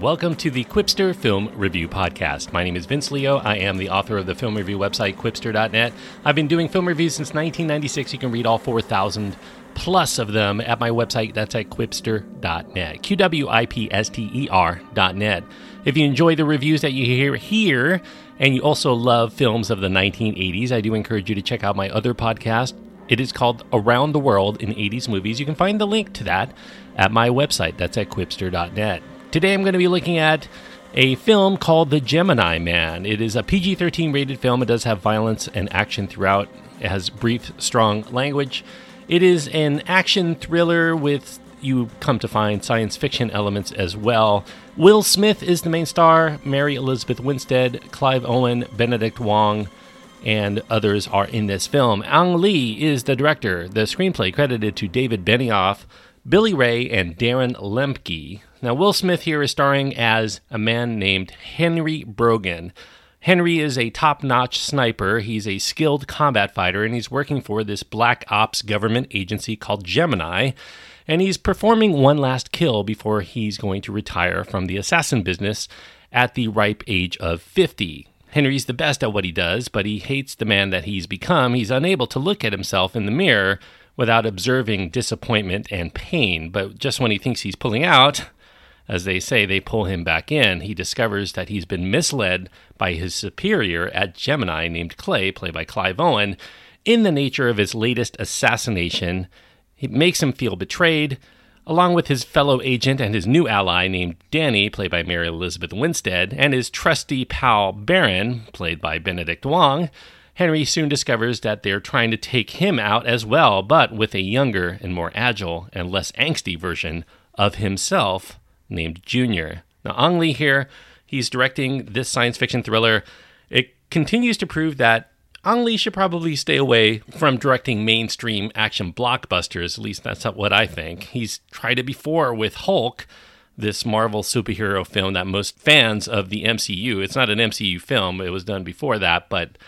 welcome to the Qwipster Film Review Podcast. My name is Vince Leo. I am the author of the film review website, qwipster.net. I've been doing film reviews since 1996. You can read all 4,000 plus of them at my website. That's at qwipster.net. Q W I P S T E R.net. If you enjoy the reviews that you hear here, and you also love films of the 1980s, I do encourage you to check out my other podcast. It is called Around the World in 80s Movies. You can find the link to that at my website. That's at qwipster.net. Today I'm going to be looking at a film called The Gemini Man. It is a PG 13 rated film. It does have violence and action throughout, it has brief, strong language. It is an action thriller with, you come to find, science fiction elements as well. Will Smith is the main star, Mary Elizabeth Winstead, Clive Owen, Benedict Wong, and others are in this film. Ang Lee is the director. The screenplay credited to David Benioff, Billy Ray, and Darren Lemke. Now, Will Smith here is starring as a man named Henry Brogan. Henry is a top notch sniper. He's a skilled combat fighter, and he's working for this black ops government agency called Gemini. And he's performing one last kill before he's going to retire from the assassin business at the ripe age of 50. Henry's the best at what he does, but he hates the man that he's become. He's unable to look at himself in the mirror without observing disappointment and pain. But just when he thinks he's pulling out, as they say, they pull him back in. He discovers that he's been misled by his superior at Gemini named Clay, played by Clive Owen, in the nature of his latest assassination. It makes him feel betrayed. Along with his fellow agent and his new ally named Danny, played by Mary Elizabeth Winstead, and his trusty pal Baron, played by Benedict Wong, Henry soon discovers that they're trying to take him out as well, but with a younger and more agile and less angsty version of himself named Junior. Now, Ang Lee here, he's directing this science fiction thriller. It continues to prove that Ang Lee should probably stay away from directing mainstream action blockbusters. At least that's what I think. He's tried it before with Hulk, this Marvel superhero film that most fans of the MCU, it's not an MCU film, it was done before that, but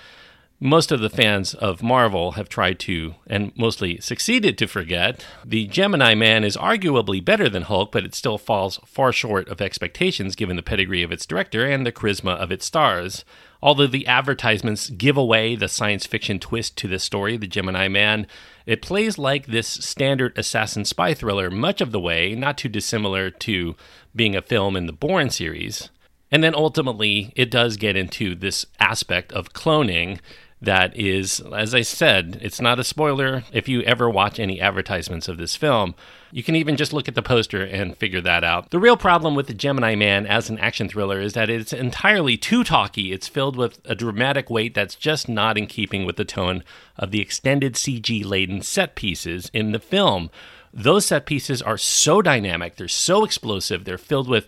most of the fans of Marvel have tried to, and mostly succeeded to forget. The Gemini Man is arguably better than Hulk, but it still falls far short of expectations given the pedigree of its director and the charisma of its stars. Although the advertisements give away the science fiction twist to this story, The Gemini Man, it plays like this standard assassin spy thriller much of the way, not too dissimilar to being a film in the Bourne series. And then ultimately, it does get into this aspect of cloning that is, as I said, it's not a spoiler if you ever watch any advertisements of this film. You can even just look at the poster and figure that out. The real problem with The Gemini Man as an action thriller is that it's entirely too talky. It's filled with a dramatic weight that's just not in keeping with the tone of the extended CG laden set pieces in the film. Those set pieces are so dynamic, they're so explosive, they're filled with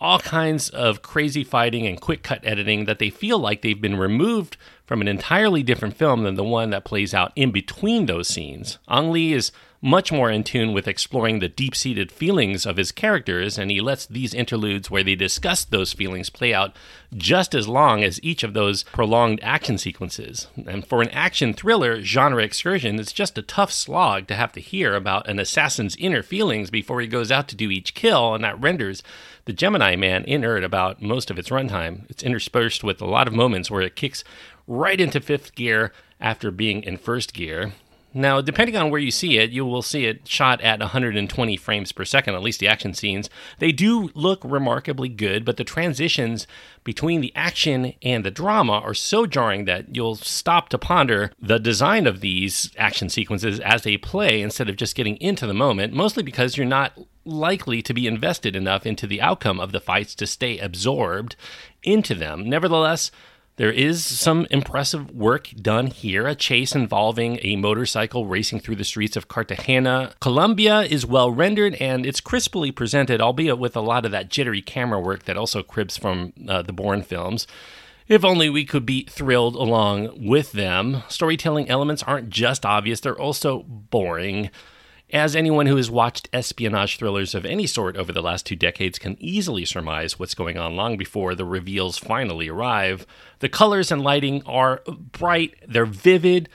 all kinds of crazy fighting and quick cut editing that they feel like they've been removed from an entirely different film than the one that plays out in between those scenes. Ang Lee is much more in tune with exploring the deep seated feelings of his characters, and he lets these interludes where they discuss those feelings play out just as long as each of those prolonged action sequences. And for an action thriller genre excursion, it's just a tough slog to have to hear about an assassin's inner feelings before he goes out to do each kill, and that renders the Gemini Man inert about most of its runtime. It's interspersed with a lot of moments where it kicks right into fifth gear after being in first gear. Now, depending on where you see it, you will see it shot at 120 frames per second, at least the action scenes. They do look remarkably good, but the transitions between the action and the drama are so jarring that you'll stop to ponder the design of these action sequences as they play instead of just getting into the moment, mostly because you're not likely to be invested enough into the outcome of the fights to stay absorbed into them. Nevertheless, there is some impressive work done here. A chase involving a motorcycle racing through the streets of Cartagena, Colombia is well rendered and it's crisply presented, albeit with a lot of that jittery camera work that also cribs from uh, the Bourne films. If only we could be thrilled along with them. Storytelling elements aren't just obvious, they're also boring. As anyone who has watched espionage thrillers of any sort over the last two decades can easily surmise what's going on long before the reveals finally arrive, the colors and lighting are bright, they're vivid.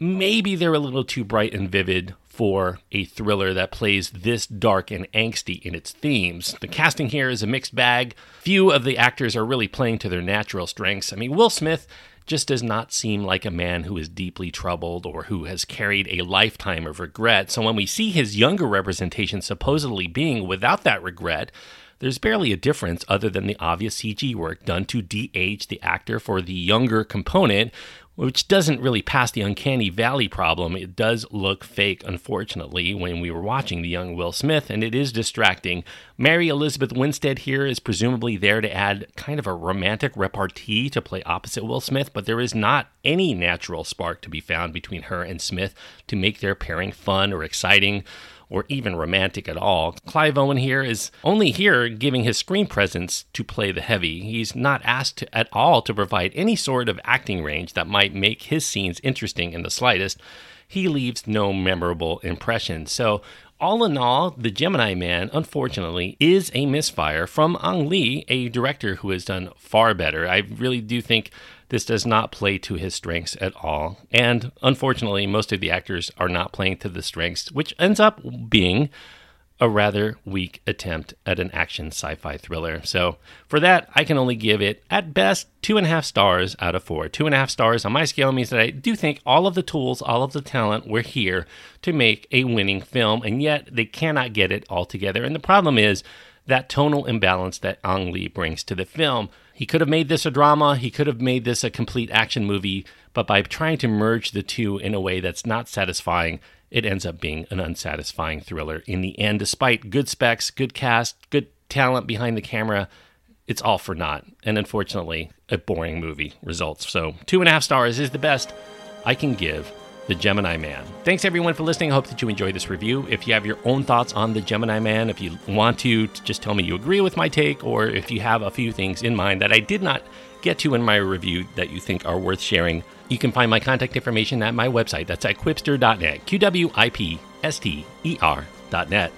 Maybe they're a little too bright and vivid for a thriller that plays this dark and angsty in its themes. The casting here is a mixed bag. Few of the actors are really playing to their natural strengths. I mean, Will Smith just does not seem like a man who is deeply troubled or who has carried a lifetime of regret. So when we see his younger representation supposedly being without that regret, there's barely a difference other than the obvious CG work done to de age the actor for the younger component, which doesn't really pass the uncanny valley problem. It does look fake, unfortunately, when we were watching the young Will Smith, and it is distracting. Mary Elizabeth Winstead here is presumably there to add kind of a romantic repartee to play opposite Will Smith, but there is not any natural spark to be found between her and Smith to make their pairing fun or exciting or even romantic at all. Clive Owen here is only here giving his screen presence to play the heavy. He's not asked at all to provide any sort of acting range that might make his scenes interesting in the slightest. He leaves no memorable impression. So, all in all, The Gemini Man, unfortunately, is a misfire from Ang Lee, a director who has done far better. I really do think this does not play to his strengths at all. And unfortunately, most of the actors are not playing to the strengths, which ends up being a rather weak attempt at an action sci fi thriller. So, for that, I can only give it, at best, two and a half stars out of four. Two and a half stars on my scale means that I do think all of the tools, all of the talent were here to make a winning film, and yet they cannot get it all together. And the problem is that tonal imbalance that Ang Lee brings to the film. He could have made this a drama, he could have made this a complete action movie, but by trying to merge the two in a way that's not satisfying, it ends up being an unsatisfying thriller in the end, despite good specs, good cast, good talent behind the camera. It's all for naught. And unfortunately, a boring movie results. So, two and a half stars is the best I can give the Gemini Man. Thanks everyone for listening. I hope that you enjoyed this review. If you have your own thoughts on the Gemini Man, if you want to just tell me you agree with my take, or if you have a few things in mind that I did not get to in my review that you think are worth sharing, you can find my contact information at my website. That's at qwipster.net. Q W I P S T E R.net.